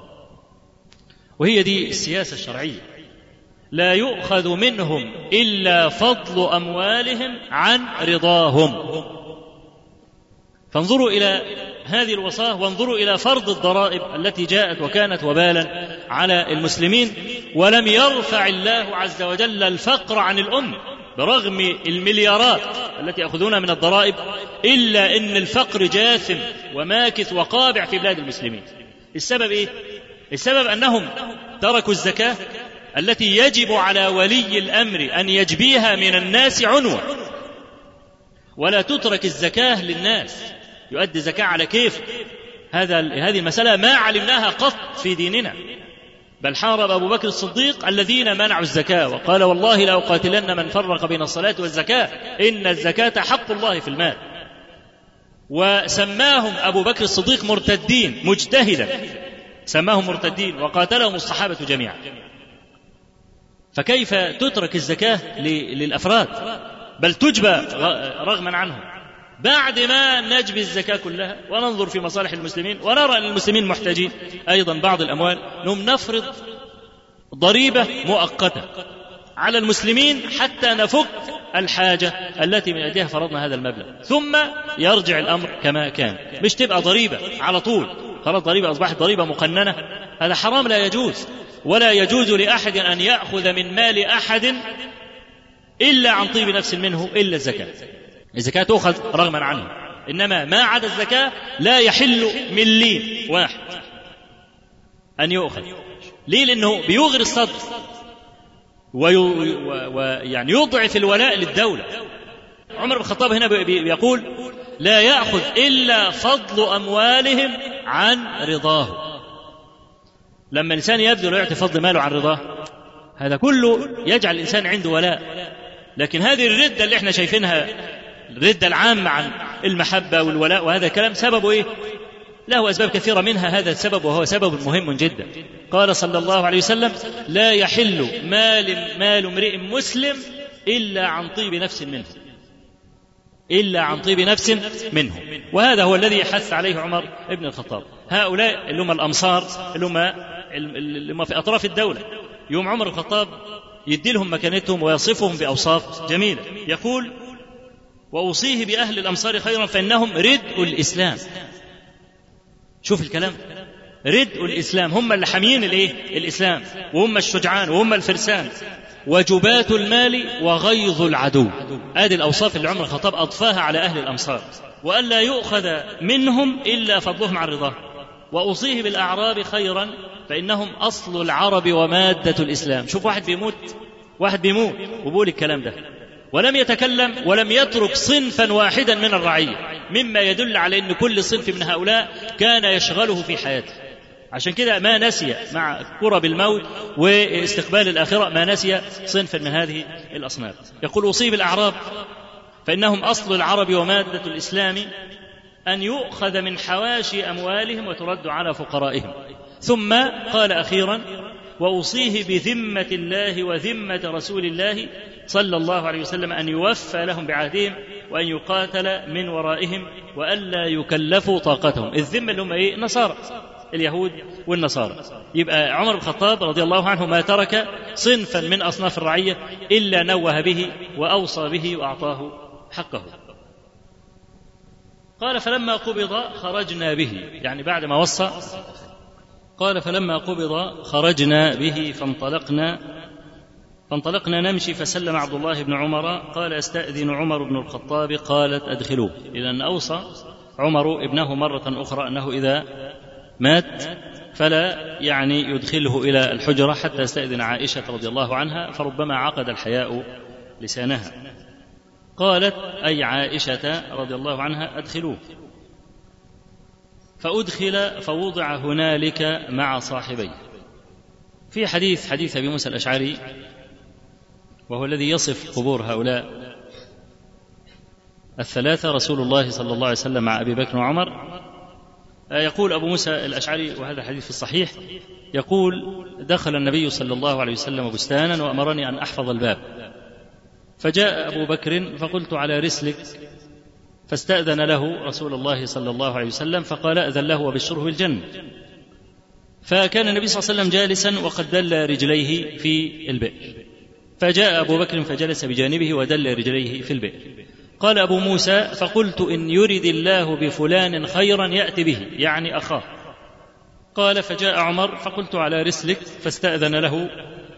وهي دي السياسة الشرعية. لا يؤخذ منهم إلا فضل أموالهم عن رضاهم. فانظروا إلى هذه الوصاة وانظروا إلى فرض الضرائب التي جاءت وكانت وبالا على المسلمين ولم يرفع الله عز وجل الفقر عن الامه برغم المليارات التي ياخذونها من الضرائب إلا إن الفقر جاثم وماكث وقابع في بلاد المسلمين. السبب إيه؟ السبب أنهم تركوا الزكاة التي يجب على ولي الأمر أن يجبيها من الناس عنوة ولا تترك الزكاة للناس. يؤدي الزكاة على كيف؟ هذا هذه المسألة ما علمناها قط في ديننا. بل حارب أبو بكر الصديق الذين منعوا الزكاة وقال والله لاقاتلن من فرق بين الصلاة والزكاة. إن الزكاة حق الله في المال. وسماهم أبو بكر الصديق مرتدين مجتهدا. سماهم مرتدين وقاتلهم الصحابة جميعا. فكيف تترك الزكاة للأفراد؟ بل تجبى رغما عنهم. بعد ما نجبي الزكاة كلها وننظر في مصالح المسلمين ونرى أن المسلمين محتاجين أيضا بعض الأموال نم نفرض ضريبة مؤقتة على المسلمين حتى نفك الحاجة التي من أجلها فرضنا هذا المبلغ. ثم يرجع الأمر كما كان. مش تبقى ضريبة على طول. خلاص ضريبة أصبحت ضريبة مقننة. هذا حرام لا يجوز. ولا يجوز لأحد أن يأخذ من مال أحد إلا عن طيب نفس منه إلا الزكاة. الزكاة تؤخذ رغما عنه. إنما ما عدا الزكاة لا يحل ملين واحد أن يؤخذ. ليه؟ لأنه بيغري الصدر ويعني يضعف الولاء للدولة. عمر بن الخطاب هنا بيقول لا يأخذ إلا فضل أموالهم عن رضاه. لما الإنسان يبذل ويعطي فضل ماله عن رضاه هذا كله يجعل الإنسان عنده ولاء. لكن هذه الردة اللي إحنا شايفينها الردة العامة عن المحبة والولاء وهذا الكلام سببه إيه؟ له أسباب كثيرة منها هذا السبب وهو سبب مهم جدا. قال صلى الله عليه وسلم لا يحل مال مال امرئ مسلم إلا عن طيب نفس منه. إلا عن طيب نفس منه. وهذا هو الذي حث عليه عمر بن الخطاب. هؤلاء اللي هم الأمصار اللي هم اللي هم في أطراف الدولة يوم عمر الخطاب يدي لهم مكانتهم ويصفهم بأوصاف جميلة. يقول وأوصيه بأهل الأمصار خيرا فإنهم ردء الإسلام. شوف الكلام. ردء الإسلام. هم اللي حاميين الإيه؟ الإسلام. وهم الشجعان. وهم الفرسان. وجبات المال وغيظ العدو. هذه الأوصاف اللي عمر الخطاب أضفاها على أهل الأمصار. وألا يؤخذ منهم إلا فضلهم عن رضاه وأوصيه بالأعراب خيرا فإنهم أصل العرب ومادة الإسلام. شوف واحد بيموت. واحد بيموت. وبقول الكلام ده. ولم يتكلم ولم يترك صنفا واحدا من الرعية مما يدل على أن كل صنف من هؤلاء كان يشغله في حياته. عشان كده ما نسي مع كرب الموت واستقبال الآخرة ما نسي صنفا من هذه الأصناف. يقول أصيب الأعراب فإنهم أصل العرب ومادة الإسلام أن يؤخذ من حواشي أموالهم وترد على فقرائهم. ثم قال أخيرا وأوصيه بذمة الله وذمة رسول الله صلى الله عليه وسلم أن يوفى لهم بعهدهم وأن يقاتل من ورائهم وألا يكلفوا طاقتهم. الذمة اللي هم إيه؟ نصارى اليهود والنصارى. يبقى عمر بن الخطاب رضي الله عنه ما ترك صنفا من أصناف الرعية إلا نوه به وأوصى به وأعطاه حقه. قال فلما قبض خرجنا به. يعني بعد ما وصى. قال فلما قبض خرجنا به فانطلقنا فانطلقنا نمشي فسلم عبد الله بن عمر قال أستأذن عمر بن الخطاب؟ قالت أدخلوه. أن أوصى عمر ابنه مرة أخرى أنه إذا مات فلا يعني يدخله إلى الحجرة حتى يستأذن عائشة رضي الله عنها فربما عقد الحياء لسانها. قالت أي عائشة رضي الله عنها أدخلوه. فأدخل فوضع هنالك مع صاحبيه. في حديث حديث أبي موسى الأشعري وهو الذي يصف قبور هؤلاء. الثلاثة رسول الله صلى الله عليه وسلم مع أبي بكر وعمر. يقول أبو موسى الأشعري وهذا حديث في الصحيح يقول دخل النبي صلى الله عليه وسلم بستانا وأمرني أن أحفظ الباب. فجاء أبو بكر فقلت على رسلك. فاستأذن له رسول الله صلى الله عليه وسلم فقال أذن له وبشره بالجنة فكان النبي صلى الله عليه وسلم جالسا وقد دل رجليه في البئر. فجاء أبو بكر فجلس بجانبه ودل رجليه في البئر قال أبو موسى فقلت إن يرد الله بفلان خيرا يأتي به يعني أخاه. قال فجاء عمر فقلت على رسلك فاستأذن له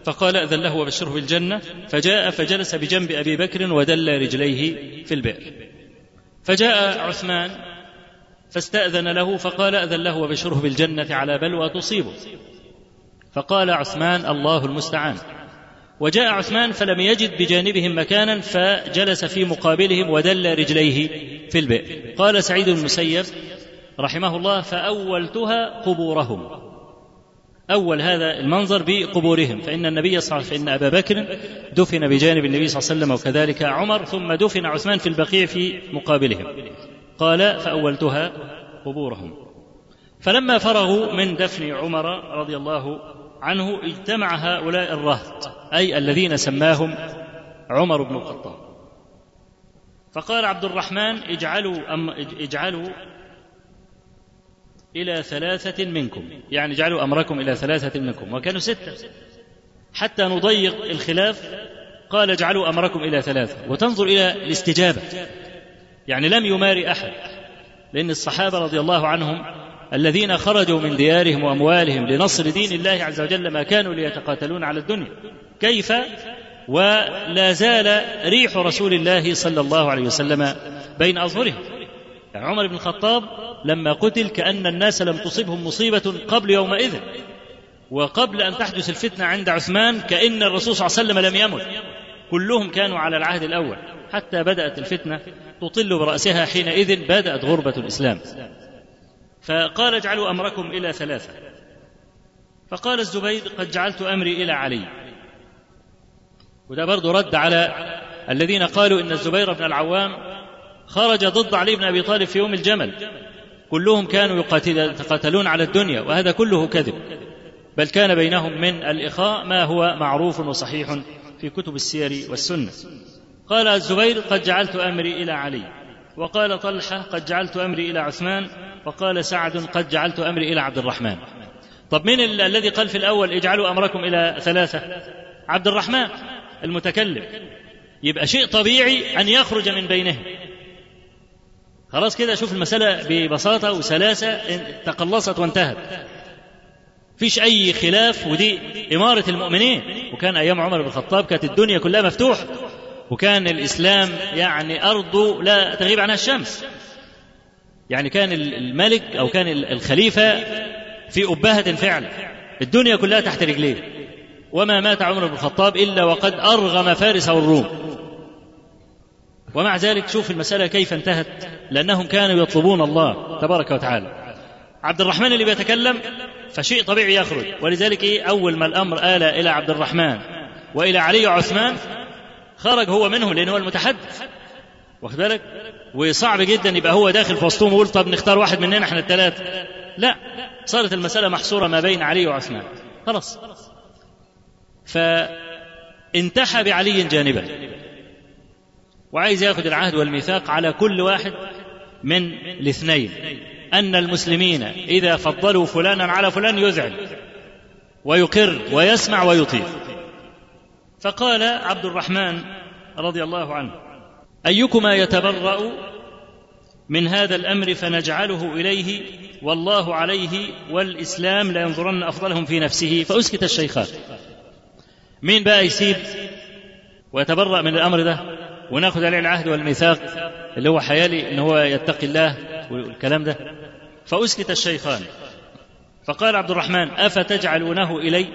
فقال أذن له وبشره بالجنة. فجاء فجلس بجنب أبي بكر ودل رجليه في البئر فجاء عثمان فاستأذن له فقال أذن له وبشره بالجنة على بلوى تصيبه. فقال عثمان الله المستعان. وجاء عثمان فلم يجد بجانبهم مكانا فجلس في مقابلهم ودل رجليه في البئر. قال سعيد بن المسيب رحمه الله فأولتها قبورهم. أول هذا المنظر بقبورهم. فإن النبي صلى الله عليه وسلم فإن أبا بكر دفن بجانب النبي صلى الله عليه وسلم وكذلك عمر ثم دفن عثمان في البقيع في مقابلهم. قال فأولتها قبورهم. فلما فرغوا من دفن عمر رضي الله عنه اجتمع هؤلاء الرهط. أي الذين سماهم عمر بن الخطاب. فقال عبد الرحمن اجعلوا أم اجعلوا إلى ثلاثة منكم. يعني اجعلوا أمركم إلى ثلاثة منكم. وكانوا ستة. حتى نضيق الخلاف قال اجعلوا أمركم إلى ثلاثة. وتنظر إلى الاستجابة. يعني لم يماري أحد. لأن الصحابة رضي الله عنهم الذين خرجوا من ديارهم وأموالهم لنصر دين الله عز وجل ما كانوا ليتقاتلون على الدنيا. كيف؟ ولا زال ريح رسول الله صلى الله عليه وسلم بين أظهرهم. يعني عمر بن الخطاب لما قتل كأن الناس لم تصبهم مصيبة قبل يومئذ. وقبل أن تحدث الفتنة عند عثمان كأن الرسول صلى الله عليه وسلم لم يمت. كلهم كانوا على العهد الأول. حتى بدأت الفتنة تطل برأسها حينئذ بدأت غربة الإسلام. فقال اجعلوا أمركم إلى ثلاثة. فقال الزبير قد جعلت أمري إلى علي. وده برضه رد على الذين قالوا إن الزبير بن العوام خرج ضد علي بن أبي طالب في يوم الجمل. كلهم كانوا يقاتلون على الدنيا وهذا كله كذب. بل كان بينهم من الإخاء ما هو معروف وصحيح في كتب السير والسنة. قال الزبير قد جعلت أمري إلى علي. وقال طلحة قد جعلت أمري إلى عثمان. وقال سعد قد جعلت أمري إلى عبد الرحمن. طب مين ال- الذي قال في الأول اجعلوا أمركم إلى ثلاثة عبد الرحمن المتكلم. يبقى شيء طبيعي أن يخرج من بينهم. خلاص كده شوف المسألة ببساطة وسلاسة تقلصت وانتهت. فيش أي خلاف ودي إمارة المؤمنين. وكان أيام عمر بن الخطاب كانت الدنيا كلها مفتوحة. وكان الإسلام يعني أرضه لا تغيب عنها الشمس. يعني كان الملك أو كان الخليفة في أبهة فعلا. الدنيا كلها تحت رجليه. وما مات عمر بن الخطاب إلا وقد أرغم فارس والروم. ومع ذلك شوف المسألة كيف انتهت لأنهم كانوا يطلبون الله تبارك وتعالى. عبد الرحمن اللي بيتكلم فشيء طبيعي يخرج. ولذلك إيه؟ أول ما الأمر آل إلى عبد الرحمن وإلى علي وعثمان خرج هو منهم لأنه هو المتحدث. واخد بالك؟ وصعب جدا يبقى هو داخل في وسطهم ويقول طب نختار واحد مننا إحنا الثلاثة لا صارت المسألة محصورة ما بين علي وعثمان. خلاص. فانتحى بعلي جانبا. وعايز ياخذ العهد والميثاق على كل واحد من الاثنين. أن المسلمين إذا فضلوا فلانا على فلان يذعن ويقر ويسمع ويطيع. فقال عبد الرحمن رضي الله عنه أيكما يتبرأ من هذا الأمر فنجعله إليه والله عليه والإسلام لينظرن أفضلهم في نفسه. فأسكت الشيخان. مين بقى يسيب ويتبرأ من الأمر ده؟ ونأخذ عليه العهد والميثاق اللي هو حيالي إن هو يتقي الله والكلام ده. فأسكت الشيخان. فقال عبد الرحمن أفتجعلونه إلي؟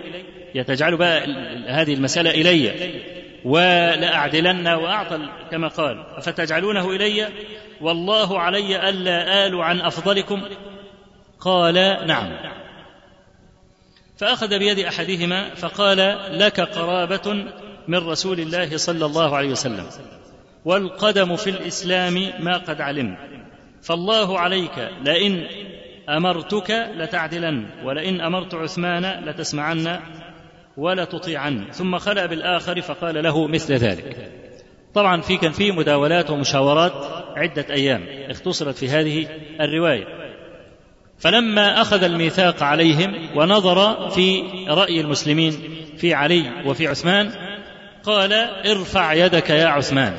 يتجعل بقى هذه المسألة إلي. ولأعدلن وأعطل كما قال. أفتجعلونه إلي؟ والله علي ألا آل عن أفضلكم. قال نعم. فأخذ بيد أحدهما فقال لك قرابة من رسول الله صلى الله عليه وسلم. والقدم في الإسلام ما قد علمت فالله عليك لئن أمرتك لتعدلن ولئن أمرت عثمان لتسمعن. ولا تطيعن. ثم خلأ بالآخر فقال له مثل ذلك. طبعا في كان في مداولات ومشاورات عدة أيام اختصرت في هذه الرواية. فلما أخذ الميثاق عليهم ونظر في رأي المسلمين في علي وفي عثمان قال ارفع يدك يا عثمان.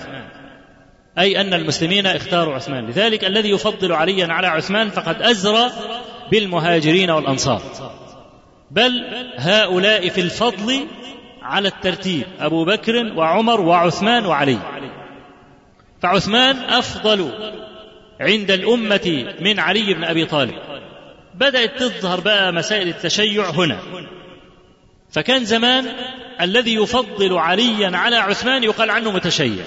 أي أن المسلمين اختاروا عثمان. لذلك الذي يفضل عليا على عثمان فقد أزرى بالمهاجرين والأنصار. بل هؤلاء في الفضل على الترتيب أبو بكر وعمر وعثمان وعلي. فعثمان أفضل عند الأمة من علي بن أبي طالب. بدأت تظهر بقى مسائل التشيع هنا. فكان زمان الذي يفضل عليا على عثمان يقال عنه متشيع.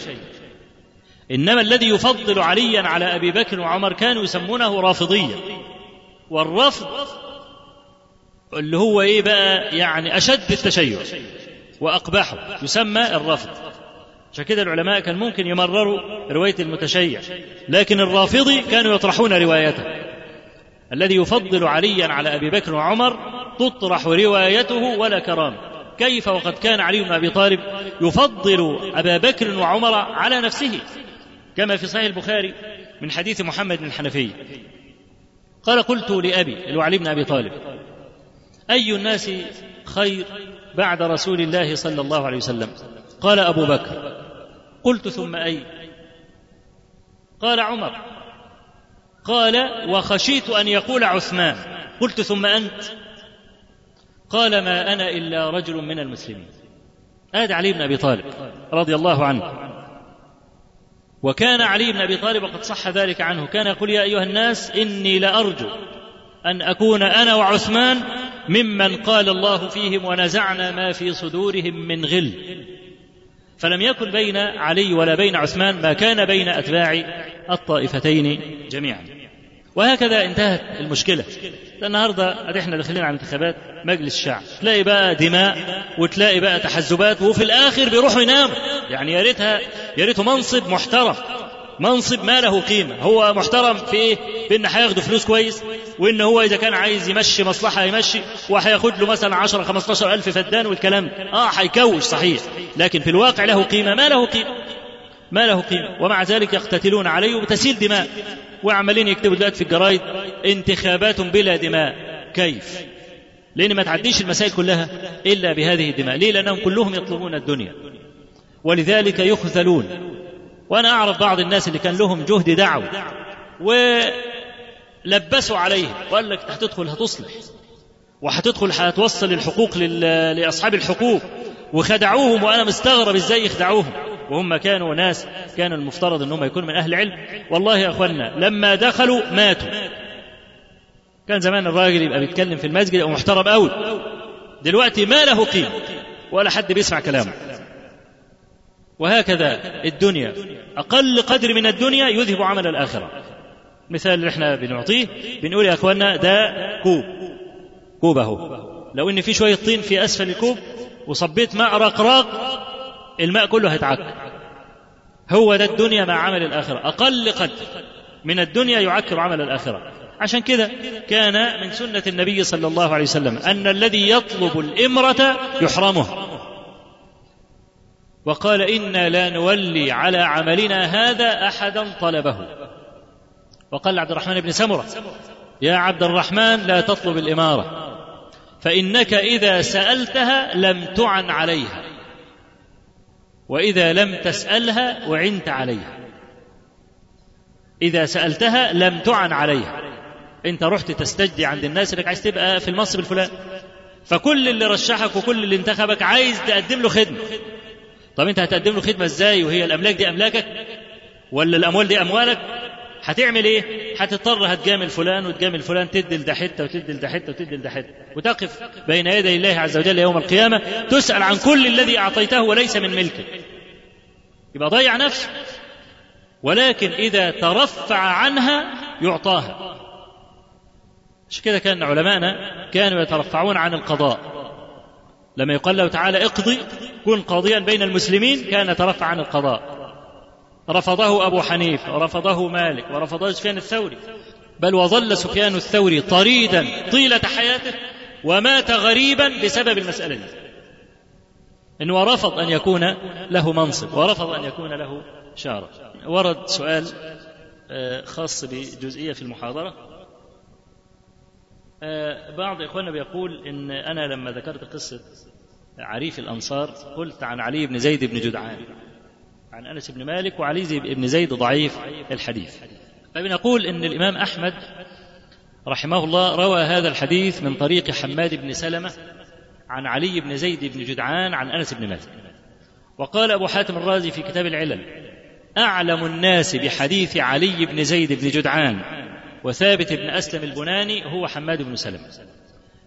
إنما الذي يفضل عليا على أبي بكر وعمر كانوا يسمونه رافضيا والرفض اللي هو إيه بقى؟ يعني أشد التشيع وأقبحه يسمى الرفض عشان كده العلماء كان ممكن يمرروا رواية المتشيع لكن الرافضي كانوا يطرحون روايته. الذي يفضل عليا على أبي بكر وعمر تطرح روايته ولا كرامة. كيف وقد كان علي بن أبي طالب يفضل أبا بكر وعمر على نفسه؟ كما في صحيح البخاري من حديث محمد بن الحنفية قال قلت لأبي اللي علي بن أبي طالب أي الناس خير بعد رسول الله صلى الله عليه وسلم؟ قال أبو بكر. قلت ثم أي؟ قال عمر. قال وخشيت أن يقول عثمان. قلت ثم أنت؟ قال ما أنا إلا رجل من المسلمين. هذا علي بن أبي طالب رضي الله عنه. وكان علي بن أبي طالب وقد صح ذلك عنه. كان يقول يا أيها الناس إني لأرجو أن أكون أنا وعثمان ممن قال الله فيهم ونزعنا ما في صدورهم من غل. فلم يكن بين علي ولا بين عثمان ما كان بين أتباع الطائفتين جميعا. وهكذا انتهت المشكلة. النهارده ادي إحنا داخلين على انتخابات مجلس الشعب تلاقي بقى دماء وتلاقي بقى تحزبات وفي الآخر بيروحوا يناموا. يعني يا ريتها يا ريته منصب محترم. منصب ما له قيمة. هو محترم في إيه بان هياخدوا فلوس كويس وان هو إذا كان عايز يمشي مصلحة يمشي وهياخد له مثلا 10 15 ألف فدان والكلام. ده آه هيكوش صحيح. لكن في الواقع له قيمة ما له قيمة. ما له قيمة. ومع ذلك يقتتلون عليه وتسيل دماء. وعمالين يكتبوا دلوقتي في الجرايد انتخابات بلا دماء. كيف؟ لأن ما تعديش المسائل كلها إلا بهذه الدماء. ليه؟ لأنهم كلهم يطلبون الدنيا. ولذلك يخذلون. وأنا أعرف بعض الناس اللي كان لهم جهد دعوة ولبسوا عليهم وقال لك هتدخل هتصلح وهتدخل هتوصل الحقوق لأصحاب الحقوق وخدعوهم وأنا مستغرب إزاي يخدعوهم. وهم كانوا ناس كان المفترض أنهم يكونوا من أهل العلم. والله يا أخوانا لما دخلوا ماتوا. كان زمان الراجل يبقى بيتكلم في المسجد يبقى محترم قوي دلوقتي ما له قيمة ولا حد بيسمع كلامه. وهكذا الدنيا. أقل قدر من الدنيا يذهب عمل الآخرة. مثال اللي إحنا بنعطيه بنقول يا أخوانا ده كوب. كوب أهو لو إن في شوية طين في أسفل الكوب وصبيت ماء رقراق الماء كله هيتعك. هو ده الدنيا مع عمل الآخرة. أقل قدر من الدنيا يعكر عمل الآخرة. عشان كده كان من سنة النبي صلى الله عليه وسلم أن الذي يطلب الإمرة يحرمها. وقال إنا لا نولي على عملنا هذا أحدا طلبه. وقال عبد الرحمن بن سمرة يا عبد الرحمن لا تطلب الإمارة فإنك إذا سألتها لم تعن عليها وإذا لم تسألها وعنت عليها. إذا سألتها لم تعن عليها. أنت رحت تستجدي عند الناس إنك عايز تبقى في المنصب الفلاني. فكل اللي رشحك وكل اللي انتخبك عايز تقدم له خدمة. طب أنت هتقدم له خدمة إزاي وهي الأملاك دي أملاكك ولا الأموال دي أموالك هتعمل إيه؟ هتضطر هتجامل فلان وتجامل فلان تدي لده حتة وتدي لده حتة وتدي لده حتة وتقف بين يدي الله عز وجل يوم القيامة تسأل عن كل الذي أعطيته وليس من ملكك. يبقى ضيع نفسه. ولكن إذا ترفع عنها يعطاها. مش كده كان علماءنا كانوا يترفعون عن القضاء. لما يقال له تعالى اقضي كن قاضيا بين المسلمين كان يترفع عن القضاء. رفضه أبو حنيفة ورفضه مالك ورفضه سفيان الثوري. بل وظل سفيان الثوري طريدا طيلة حياته ومات غريبا بسبب المسألة دي. إنه رفض أن يكون له منصب ورفض أن يكون له شارة ورد سؤال خاص بجزئية في المحاضرة. بعض إخواننا بيقول إن أنا لما ذكرت قصة عريف الأنصار قلت عن علي بن زيد بن جدعان عن أنس بن مالك وعلي بن زيد ضعيف الحديث. فبنقول إن الإمام أحمد رحمه الله روى هذا الحديث من طريق حماد بن سلمة عن علي بن زيد بن جدعان عن أنس بن مالك. وقال أبو حاتم الرازي في كتاب العلل أعلم الناس بحديث علي بن زيد بن جدعان وثابت بن أسلم البناني هو حماد بن سلمة.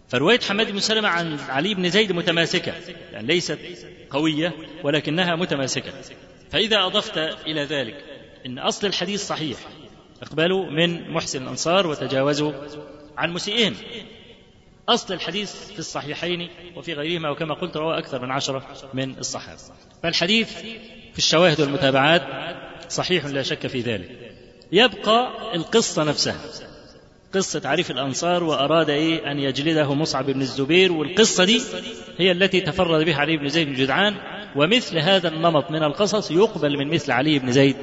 فرواية حماد بن سلمة عن علي بن زيد متماسكة يعني ليست قوية ولكنها متماسكة. فإذا أضفت إلى ذلك أن أصل الحديث صحيح اقبلوا من محسن الأنصار وتجاوزوا عن مسيئهم. أصل الحديث في الصحيحين وفي غيرهما وكما قلت رواه أكثر من عشرة من الصحابة. فالحديث في الشواهد والمتابعات صحيح لا شك في ذلك. يبقى القصة نفسها. قصة عريف الأنصار وأراد إيه؟ أن يجلده مصعب بن الزبير والقصة دي هي التي تفرد بها علي بن زيد بن جدعان ومثل هذا النمط من القصص يقبل من مثل علي بن زيد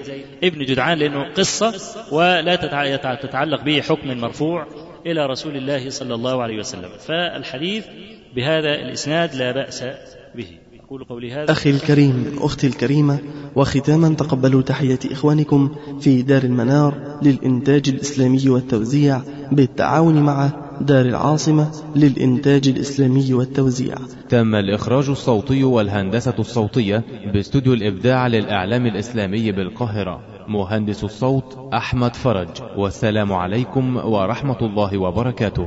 ابن جدعان لأنه قصة ولا تتعلق به حكم مرفوع إلى رسول الله صلى الله عليه وسلم. فالحديث بهذا الإسناد لا بأس به. أقول قولي هذا. أخي الكريم أختي الكريمة وختاما تقبلوا تحية إخوانكم في دار المنار للإنتاج الإسلامي والتوزيع بالتعاون مع دار العاصمة للإنتاج الإسلامي والتوزيع. تم الإخراج الصوتي والهندسة الصوتية باستوديو الإبداع للإعلام الإسلامي بالقاهرة. مهندس الصوت أحمد فرج. والسلام عليكم ورحمة الله وبركاته.